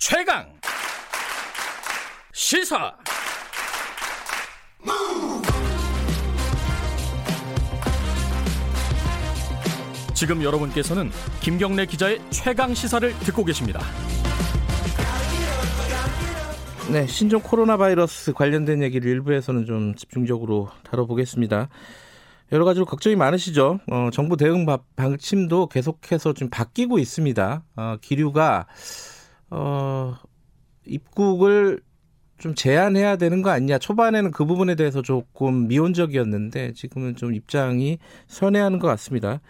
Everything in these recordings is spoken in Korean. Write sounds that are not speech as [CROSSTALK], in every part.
최강 시사 지금 여러분께서는 김경래 기자의 최강 시사를 듣고 계십니다. 네, 신종 코로나 바이러스 관련된 얘기를 일부에서는 좀 집중적으로 다뤄보겠습니다. 여러 가지로 걱정이 많으시죠. 어, 정부 대응 방침도 계속해서 좀 바뀌고 있습니다. 어, 기류가 어, 입국을 좀 제한해야 되는 거 아니냐. 초반에는 그 부분에 대해서 조금 미온적이었는데 지금은 좀 입장이 선회하는 것 같습니다.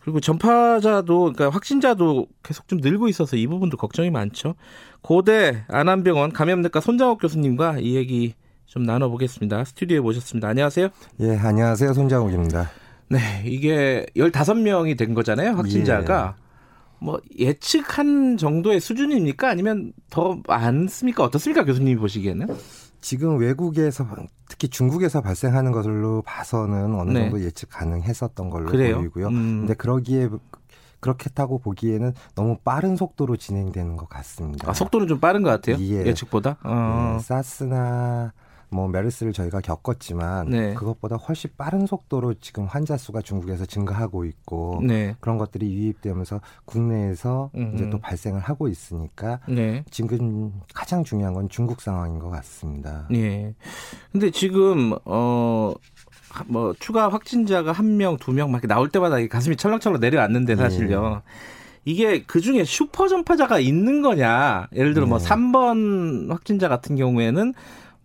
그리고 전파자도 그러니까 확진자도 계속 좀 늘고 있어서 이 부분도 걱정이 많죠. 고대 안암병원 감염내과 손장욱 교수님과 이 얘기 좀 나눠보겠습니다. 스튜디오에 모셨습니다. 안녕하세요. 예, 안녕하세요. 손장욱입니다. 네, 이게 15명이 된 거잖아요. 확진자가. 예. 뭐 예측한 정도의 수준입니까? 아니면 더 많습니까? 어떻습니까? 교수님이 보시기에는? 지금 외국에서 특히 중국에서 발생하는 것으로 봐서는 어느 네. 정도 예측 가능했었던 걸로 그래요? 보이고요. 음. 근데 그러기에 그렇겠다고 보기에는 너무 빠른 속도로 진행되는 것 같습니다. 아, 속도는 좀 빠른 것 같아요. 예. 측보다 어. 네, 사스나 뭐 메르스를 저희가 겪었지만 네. 그것보다 훨씬 빠른 속도로 지금 환자 수가 중국에서 증가하고 있고 네. 그런 것들이 유입되면서 국내에서 음 이제 또 발생을 하고 있으니까 네. 지금 가장 중요한 건 중국 상황인 것 같습니다. 예. 근데 지금 어. 뭐 추가 확진자가 한 명, 두 명막 나올 때마다 가슴이 철렁철렁 내려앉는데 사실요. 예. 이게 그 중에 슈퍼 전파자가 있는 거냐? 예를 들어 뭐 네. 뭐 3번 확진자 같은 경우에는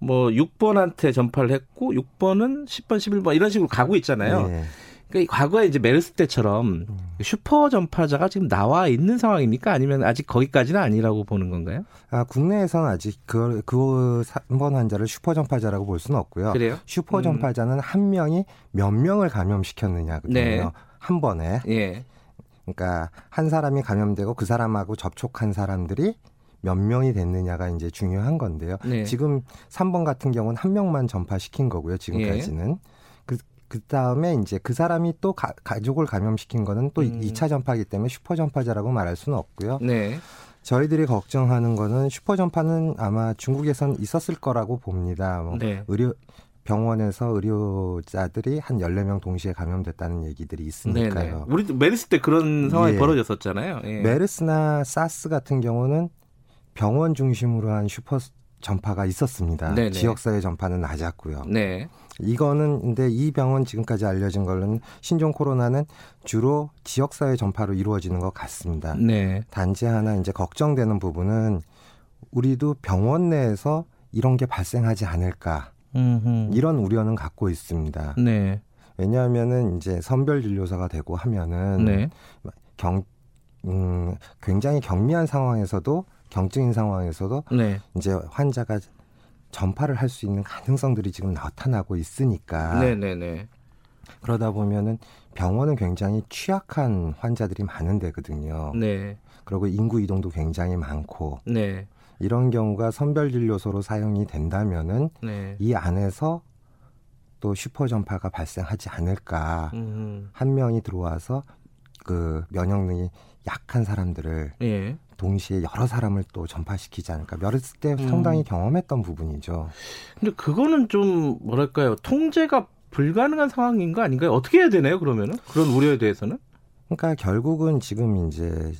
뭐 6번한테 전파를 했고 6번은 10번, 11번 이런 식으로 가고 있잖아요. 네. 그러니까 과거에 이제 메르스 때처럼 음. 슈퍼 전파자가 지금 나와 있는 상황입니까? 아니면 아직 거기까지는 아니라고 보는 건가요? 아, 국내에서는 아직 그, 그 3번 환자를 슈퍼 전파자라고 볼 수는 없고요. 그래요? 슈퍼 음. 전파자는 음. 한 명이 몇 명을 감염시켰느냐거든요. 네. 한 번에. 예. 그러니까 한 사람이 감염되고 그 사람하고 접촉한 사람들이 몇 명이 됐느냐가 이제 중요한 건데요. 네. 지금 3번 같은 경우는 한 명만 전파시킨 거고요. 지금까지는. 예. 그, 그 다음에 이제 그 사람이 또 가, 족을 감염시킨 거는 또 음. 2차 전파기 때문에 슈퍼 전파자라고 말할 수는 없고요. 네. 저희들이 걱정하는 거는 슈퍼 전파는 아마 중국에선 있었을 거라고 봅니다. 뭐 네. 의료 병원에서 의료자들이 한 14명 동시에 감염됐다는 얘기들이 있으니까요. 네네. 우리도 메르스 때 그런 상황이 예. 벌어졌었잖아요. 예. 메르스나 사스 같은 경우는 병원 중심으로 한 슈퍼 전파가 있었습니다. 네네. 지역사회 전파는 낮았고요. 네. 이거는 근데 이 병원 지금까지 알려진 걸로는 신종 코로나는 주로 지역사회 전파로 이루어지는 것 같습니다. 네. 단지 하나 이제 걱정되는 부분은 우리도 병원 내에서 이런 게 발생하지 않을까 음흠. 이런 우려는 갖고 있습니다. 네. 왜냐하면은 이제 선별 진료사가 되고 하면은 네. 경 음, 굉장히 경미한 상황에서도 경증인 상황에서도 네. 이제 환자가 전파를 할 수 있는 가능성들이 지금 나타나고 있으니까 네네네. 네, 네. 그러다 보면은 병원은 굉장히 취약한 환자들이 많은 데거든요. 네. 그리고 인구 이동도 굉장히 많고 네. 이런 경우가 선별 진료소로 사용이 된다면은 네. 이 안에서 또 슈퍼 전파가 발생하지 않을까. 음. 한 명이 들어와서 그 면역력이 약한 사람들을 예. 동시에 여러 사람을 또 전파시키지 않을까. 메르스 때 음. 상당히 경험했던 부분이죠. 근데 그거는 좀 뭐랄까요? 통제가 불가능한 상황인 거 아닌가요? 어떻게 해야 되나요? 그러면은 그런 우려에 대해서는? 그러니까 결국은 지금 이제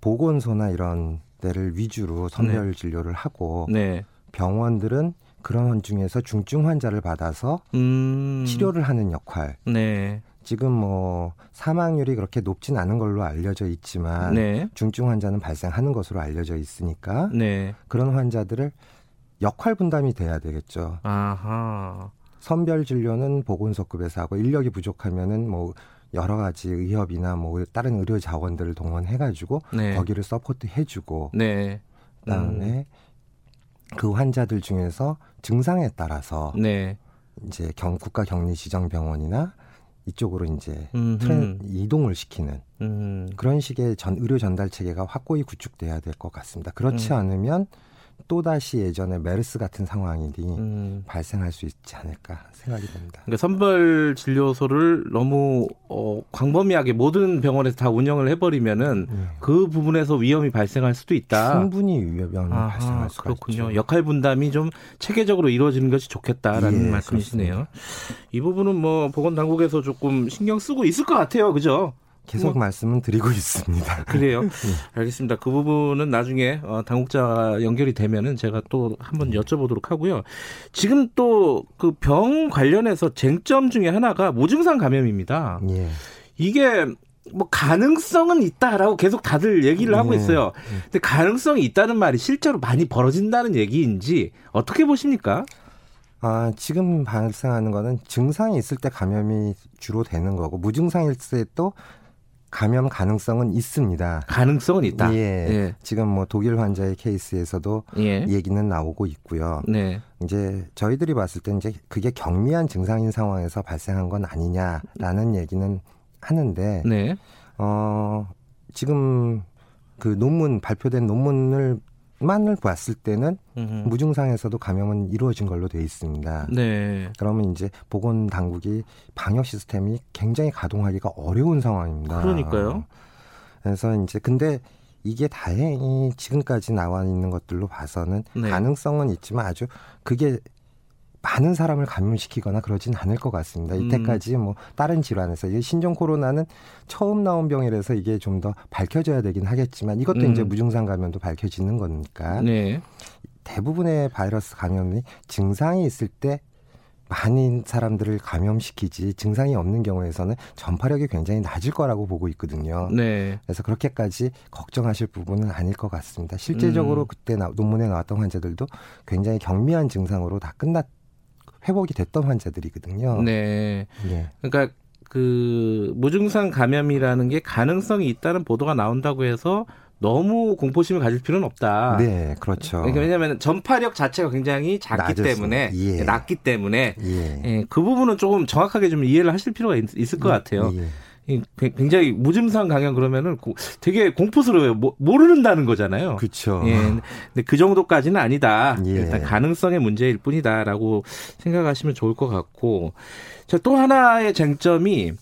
보건소나 이런 데를 위주로 선별 네. 진료를 하고 네. 병원들은 그런 중에서 중증 환자를 받아서 음. 치료를 하는 역할. 네. 지금 뭐 사망률이 그렇게 높진 않은 걸로 알려져 있지만 네. 중증 환자는 발생하는 것으로 알려져 있으니까 네. 그런 환자들을 역할 분담이 돼야 되겠죠. 아하. 선별 진료는 보건소급에서 하고 인력이 부족하면은 뭐 여러 가지 의협이나 뭐 다른 의료 자원들을 동원해 가지고 네. 거기를 support 해 주고 네. 그다음에 음. 그 환자들 중에서 증상에 따라서 네. 이제 경 국가 격리 지정 병원이나 이쪽으로 이제 trans, 이동을 시키는 음 그런 식의 전 의료 전달 체계가 확고히 구축돼야 될 것 같습니다. 그렇지 음. 않으면 또다시 예전에 메르스 같은 상황이 음. 발생할 수 있지 않을까 생각이 됩니다. 그러니까 선별 진료소를 너무 어, 광범위하게 모든 병원에서 다 운영을 해버리면은 네. 그 부분에서 위험이 발생할 수도 있다. 충분히 위험이 아하, 발생할 수가 그렇군요. 있죠. 역할 분담이 좀 체계적으로 이루어지는 것이 좋겠다라는 예, 말씀이시네요. 그렇습니다. 이 부분은 뭐 보건당국에서 조금 신경 쓰고 있을 것 같아요. 그죠? 계속 뭐, 말씀은 드리고 [LAUGHS] 있습니다. 그래요. 네. 알겠습니다. 그 부분은 나중에 어, 당국자 연결이 되면은 제가 또 한번 여쭤보도록 하고요. 지금 또 그 병 관련해서 쟁점 중에 하나가 무증상 감염입니다. 예. 이게 뭐 가능성은 있다라고 계속 다들 얘기를 하고 예. 있어요. 근데 가능성이 있다는 말이 실제로 많이 벌어진다는 얘기인지 어떻게 보십니까? 아, 지금 발생하는 거는 증상이 있을 때 감염이 주로 되는 거고 무증상일 때또 감염 가능성은 있습니다. 가능성은 있다. 예. 예. 지금 뭐 독일 환자의 케이스에서도 예. 얘기는 나오고 있고요. 네. 이제 저희들이 봤을 때 이제 그게 경미한 증상인 상황에서 발생한 건 아니냐라는 얘기는 하는데 네. 어 지금 그 논문 발표된 논문을 만을 봤을 때는 음흠. 무증상에서도 감염은 이루어진 걸로 돼 있습니다. 네. 그러면 이제 보건 당국이 방역 시스템이 굉장히 가동하기가 어려운 상황입니다. 그러니까요. 그래서 이제 근데 이게 다행히 지금까지 나와 있는 것들로 봐서는 네. 가능성은 있지만 아주 그게 많은 사람을 감염시키거나 그러진 않을 것 같습니다. 이때까지 음. 뭐 다른 질환에서 이 신종 코로나는 처음 나온 병이라서 이게 좀 더 밝혀져야 되긴 하겠지만 이것도 음. 이제 무증상 감염도 밝혀지는 거니까 네. 대부분의 바이러스 감염이 증상이 있을 때 많은 사람들을 감염시키지 증상이 없는 경우에서는 전파력이 굉장히 낮을 거라고 보고 있거든요. 네. 그래서 그렇게까지 걱정하실 부분은 아닐 것 같습니다. 실제적으로 음. 그때 나, 논문에 나왔던 환자들도 굉장히 경미한 증상으로 다 끝났 회복이 됐던 환자들이거든요. 네. 예. 그러니까 그 무증상 감염이라는 게 가능성이 있다는 보도가 나온다고 해서 너무 공포심을 가질 필요는 없다. 네, 그렇죠. 그러니까 왜냐하면 전파력 자체가 굉장히 작기 낮았습니다. 때문에 예. 낮기 때문에 예. 예. 그 부분은 조금 정확하게 좀 이해를 하실 필요가 있, 을것 예, 같아요. 예. 굉장히 무증상 강연 그러면은 되게 공포스러워요. 모르는다는 거잖아요. 그렇죠. 예. 근데 그 정도까지는 아니다. 예. 일단 가능성의 문제일 뿐이다라고 생각하시면 좋을 것 같고. 또 하나의 쟁점이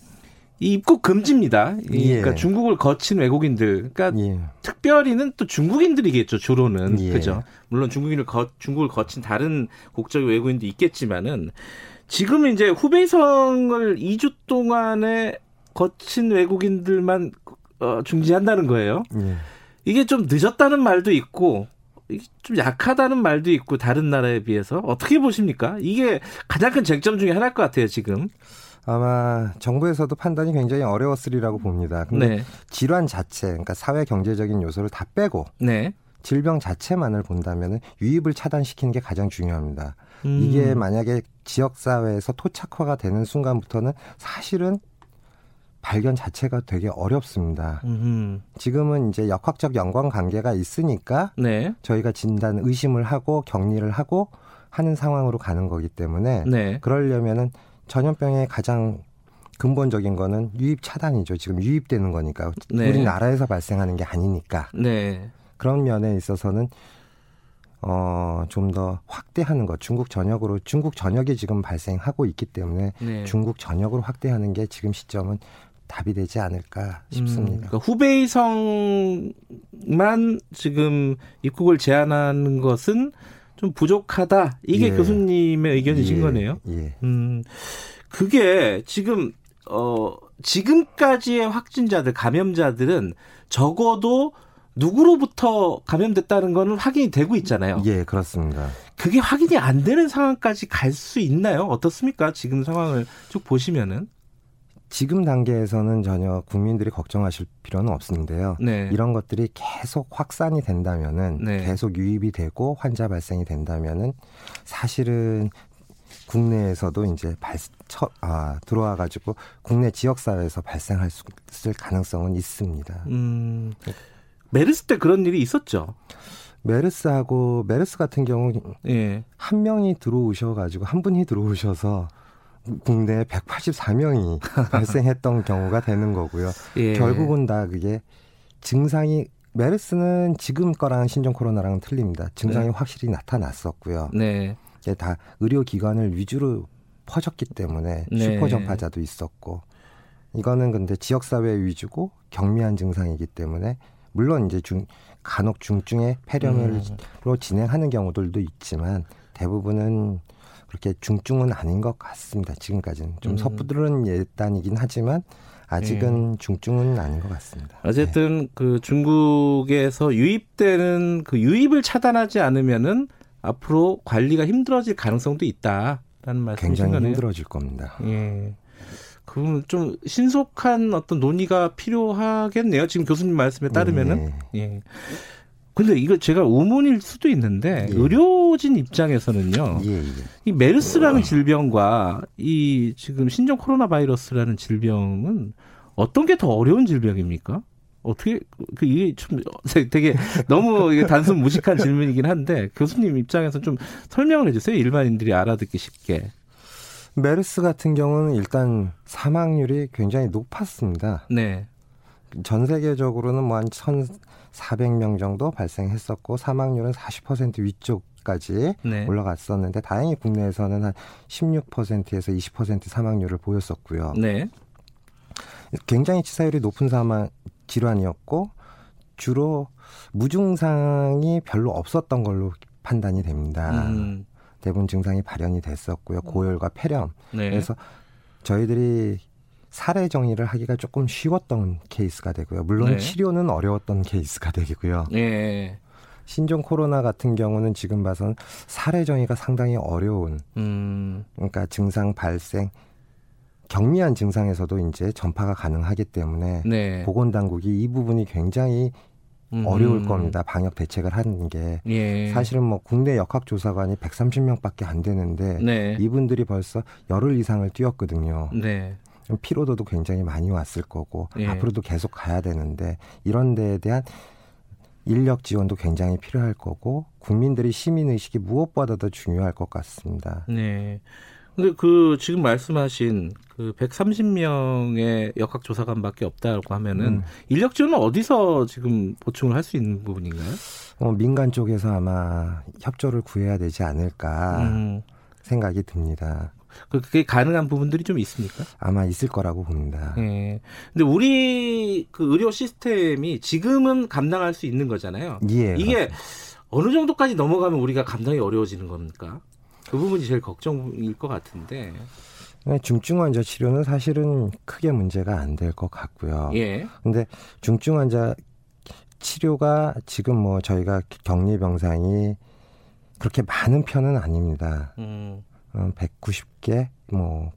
이 입국 금지입니다. 예. 그러니까 중국을 거친 외국인들, 그러니까 예. 특별히는 또 중국인들이겠죠 주로는 예. 그죠. 물론 중국인을 거, 중국을 거친 다른 국적의 외국인도 있겠지만은 지금 이제 후베이성을 2주 동안에 거친 외국인들만 어, 중지한다는 거예요. 예. 이게 좀 늦었다는 말도 있고 좀 약하다는 말도 있고 다른 나라에 비해서 어떻게 보십니까? 이게 가장 큰 쟁점 중에 하나일 것 같아요 지금. 아마 정부에서도 판단이 굉장히 어려웠으리라고 봅니다. 근데 네. 질환 자체, 그러니까 사회 경제적인 요소를 다 빼고 네. 질병 자체만을 본다면 유입을 차단시키는 게 가장 중요합니다. 음. 이게 만약에 지역 사회에서 토착화가 되는 순간부터는 사실은 발견 자체가 되게 어렵습니다. 음흠. 지금은 이제 역학적 연관 관계가 있으니까 네. 저희가 진단 의심을 하고 격리를 하고 하는 상황으로 가는 거기 때문에 네. 그러려면은 전염병의 가장 근본적인 거는 유입 차단이죠. 지금 유입되는 거니까 네. 우리나라에서 발생하는 게 아니니까 네. 그런 면에 있어서는 어, 좀 더 확대하는 것, 중국 전역으로, 중국 전역이 지금 발생하고 있기 때문에 네. 중국 전역으로 확대하는 게 지금 시점은 답이 되지 않을까 싶습니다. 음, 그러니까 후베이성만 지금 입국을 제한하는 것은 좀 부족하다. 이게 예. 교수님의 의견이신 예. 거네요. 예. 음, 그게 지금 어 지금까지의 확진자들 감염자들은 적어도 누구로부터 감염됐다는 거는 확인이 되고 있잖아요. 예, 그렇습니다. 그게 확인이 안 되는 상황까지 갈 수 있나요? 어떻습니까? 지금 상황을 쭉 보시면은. 지금 단계에서는 전혀 국민들이 걱정하실 필요는 없는데요. 네. 이런 것들이 계속 확산이 된다면은 네. 계속 유입이 되고 환자 발생이 된다면은 사실은 국내에서도 이제 발, 처, 아, 들어와 가지고 국내 지역 사회에서 발생할 수 있을 가능성은 있습니다. 음. 메르스 때 그런 일이 있었죠. 메르스하고 메르스 같은 경우 예. 한 명이 들어오셔 가지고 한 분이 들어오셔서 국내에 184명이 [LAUGHS] 발생했던 경우가 되는 거고요. 예. 결국은 다 그게 증상이 메르스는 지금 거랑 신종 코로나랑은 틀립니다. 증상이 네. 확실히 나타났었고요. 네. 이게 다 의료기관을 위주로 퍼졌기 때문에 네. 슈퍼 전파자도 있었고 이거는 근데 지역사회 위주고 경미한 증상이기 때문에 물론 이제 중 간혹 중증의 폐렴으로 음. 진행하는 경우들도 있지만 대부분은 그렇게 중증은 아닌 것 같습니다. 지금까지는 좀 음. 섣부른 예단이긴 하지만 아직은 네. 중증은 아닌 것 같습니다. 어쨌든 네. 그 중국에서 유입되는 그 유입을 차단하지 않으면은 앞으로 관리가 힘들어질 가능성도 있다라는 말씀이신 굉장히 거네요. 힘들어질 겁니다. 예. 그럼 좀 신속한 어떤 논의가 필요하겠네요. 지금 교수님 말씀에 따르면은. 네. 예. 근데 이거 제가 우문일 수도 있는데 예. 의료 진 입장에서는요. 예, 예. 이 메르스라는 질병과 이 지금 신종 코로나 바이러스라는 질병은 어떤 게 더 어려운 질병입니까? 어떻게 그 이게 좀 [LAUGHS] 되게 너무 이게 단순 무식한 질문이긴 한데 교수님 입장에서 좀 설명을 해주세요. 일반인들이 알아듣기 쉽게. 메르스 같은 경우는 일단 사망률이 굉장히 높았습니다. 네. 전 세계적으로는 뭐 한 1,400명 정도 발생했었고 사망률은 40% 위쪽 까지 네. 올라갔었는데 다행히 국내에서는 한 16%에서 20% 사망률을 보였었고요. 네. 굉장히 치사율이 높은 사망 질환이었고 주로 무증상이 별로 없었던 걸로 판단이 됩니다. 음. 대부분 증상이 발현이 됐었고요. 고열과 폐렴. 네. 그래서 저희들이 사례 정의를 하기가 조금 쉬웠던 케이스가 되고요. 물론 네. 치료는 어려웠던 케이스가 되고요. 네. 신종 코로나 같은 경우는 지금 봐서는 사례 정의가 상당히 어려운 음. 그러니까 증상 발생 경미한 증상에서도 이제 전파가 가능하기 때문에 네. 보건 당국이 이 부분이 굉장히 음. 어려울 겁니다. 방역 대책을 하는 게 예. 사실은 뭐 국내 역학 조사관이 130명밖에 안 되는데 네. 이분들이 벌써 열흘 이상을 뛰었거든요. 네. 피로도도 굉장히 많이 왔을 거고 예. 앞으로도 계속 가야 되는데 이런 데에 대한 인력 지원도 굉장히 필요할 거고 국민들의 시민 의식이 무엇보다도 중요할 것 같습니다. 네. 근데 그 지금 말씀하신 그 130명의 역학 조사관밖에 없다고 하면은 음. 인력 지원은 어디서 지금 보충을 할 수 있는 부분인가요? 어, 민간 쪽에서 아마 협조를 구해야 되지 않을까 음. 생각이 듭니다. 그, 그게 가능한 부분들이 좀 있습니까? 아마 있을 거라고 봅니다. 예. 근데 우리 그 의료 시스템이 지금은 감당할 수 있는 거잖아요. 예. 이게 맞습니다. 어느 정도까지 넘어가면 우리가 감당이 어려워지는 겁니까? 그 부분이 제일 걱정일 것 같은데. 네, 중증 환자 치료는 사실은 크게 문제가 안 될 것 같고요. 예. 근데 중증 환자 치료가 지금 뭐 저희가 격리 병상이 그렇게 많은 편은 아닙니다. 음. 190개 어, 뭐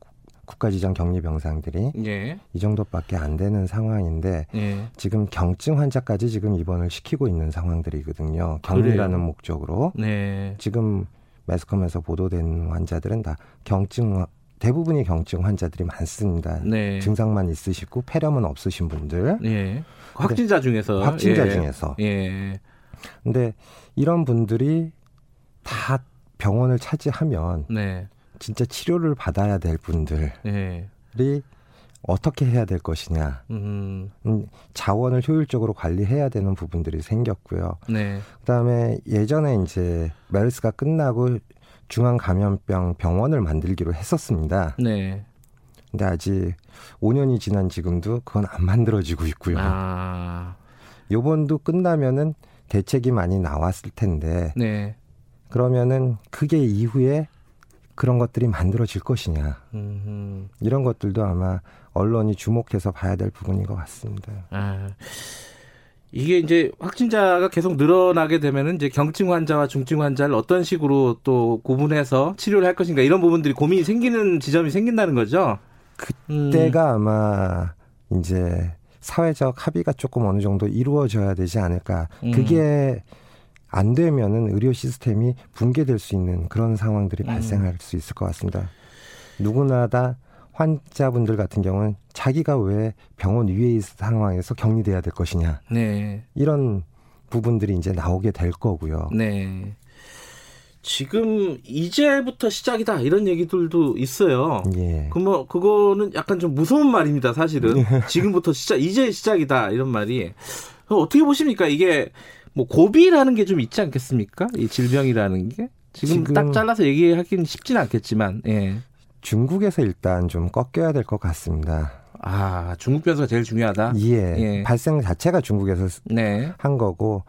국가지정 격리 병상들이 예. 이 정도밖에 안 되는 상황인데 예. 지금 경증 환자까지 지금 입원을 시키고 있는 상황들이거든요. 격리라는? 목적으로 네. 지금 매스컴에서 보도된 환자들은 다 경증 대부분이 경증 환자들이 많습니다. 네. 증상만 있으시고 폐렴은 없으신 분들. 네. 확진자 중에서 확진자 예. 중에서. 예. 근데 이런 분들이 다 병원을 차지하면 네. 진짜 치료를 받아야 될 분들이 네. 어떻게 해야 될 것이냐. 음. 음. 자원을 효율적으로 관리해야 되는 부분들이 생겼고요. 네. 그다음에 예전에 이제 메르스가 끝나고 중앙 감염병 병원을 만들기로 했었습니다. 네. 근데 아직 5년이 지난 지금도 그건 안 만들어지고 있고요. 아. 요번도 끝나면은 대책이 많이 나왔을 텐데. 네. 그러면은 그게 이후에 그런 것들이 만들어질 것이냐. 음흠. 이런 것들도 아마 언론이 주목해서 봐야 될 부분인 것 같습니다. 아, 이게 이제 확진자가 계속 늘어나게 되면은 이제 경증 환자와 중증 환자를 어떤 식으로 또 구분해서 치료를 할 것인가 이런 부분들이 고민이 생기는 지점이 생긴다는 거죠. 그때가 음. 아마 이제 사회적 합의가 조금 어느 정도 이루어져야 되지 않을까. 음. 그게 안 되면은 의료 시스템이 붕괴될 수 있는 그런 상황들이 음. 발생할 수 있을 것 같습니다. 누구나 다 환자분들 같은 경우는 자기가 왜 병원 위에 있는 상황에서 격리돼야 될 것이냐. 네. 이런 부분들이 이제 나오게 될 거고요. 네. 지금 이제부터 시작이다 이런 얘기들도 있어요. 예. 그뭐 그거는 약간 좀 무서운 말입니다, 사실은. 예. 지금부터 시작 이제 시작이다 이런 말이 어떻게 보십니까? 이게 뭐 고비라는 게 좀 있지 않겠습니까? 이 질병이라는 게 지금, 지금 딱 잘라서 얘기하기는 쉽지는 않겠지만, 예. 중국에서 일단 좀 꺾여야 될 것 같습니다. 아, 중국 변수가 제일 중요하다? 예. 예. 발생 자체가 중국에서 네. 한 거고,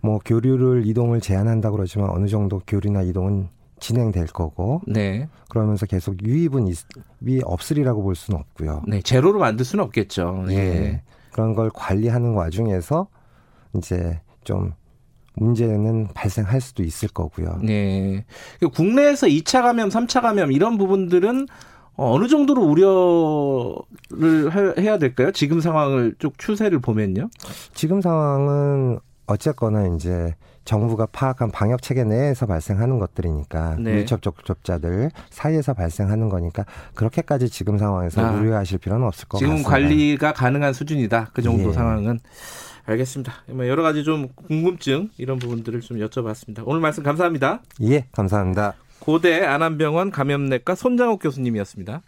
뭐 교류를 이동을 제한한다고 그러지만 어느 정도 교류나 이동은 진행될 거고 네. 그러면서 계속 유입은 이 없으리라고 볼 수는 없고요. 네, 제로로 만들 수는 없겠죠. 예. 네. 그런 걸 관리하는 와중에서 이제 좀 문제는 발생할 수도 있을 거고요. 네. 국내에서 2차 감염, 3차 감염 이런 부분들은 어느 정도로 우려를 해야 될까요? 지금 상황을 쭉 추세를 보면요. 지금 상황은 어쨌거나 이제 정부가 파악한 방역 체계 내에서 발생하는 것들이니까 네. 밀접 접촉자들 사이에서 발생하는 거니까 그렇게까지 지금 상황에서 아, 우려하실 필요는 없을 것 지금 같습니다. 지금 관리가 가능한 수준이다. 그 정도 예. 상황은 알겠습니다. 뭐 여러 가지 좀 궁금증 이런 부분들을 좀 여쭤봤습니다. 오늘 말씀 감사합니다. 예, 감사합니다. 고대 안암병원 감염내과 손장욱 교수님이었습니다.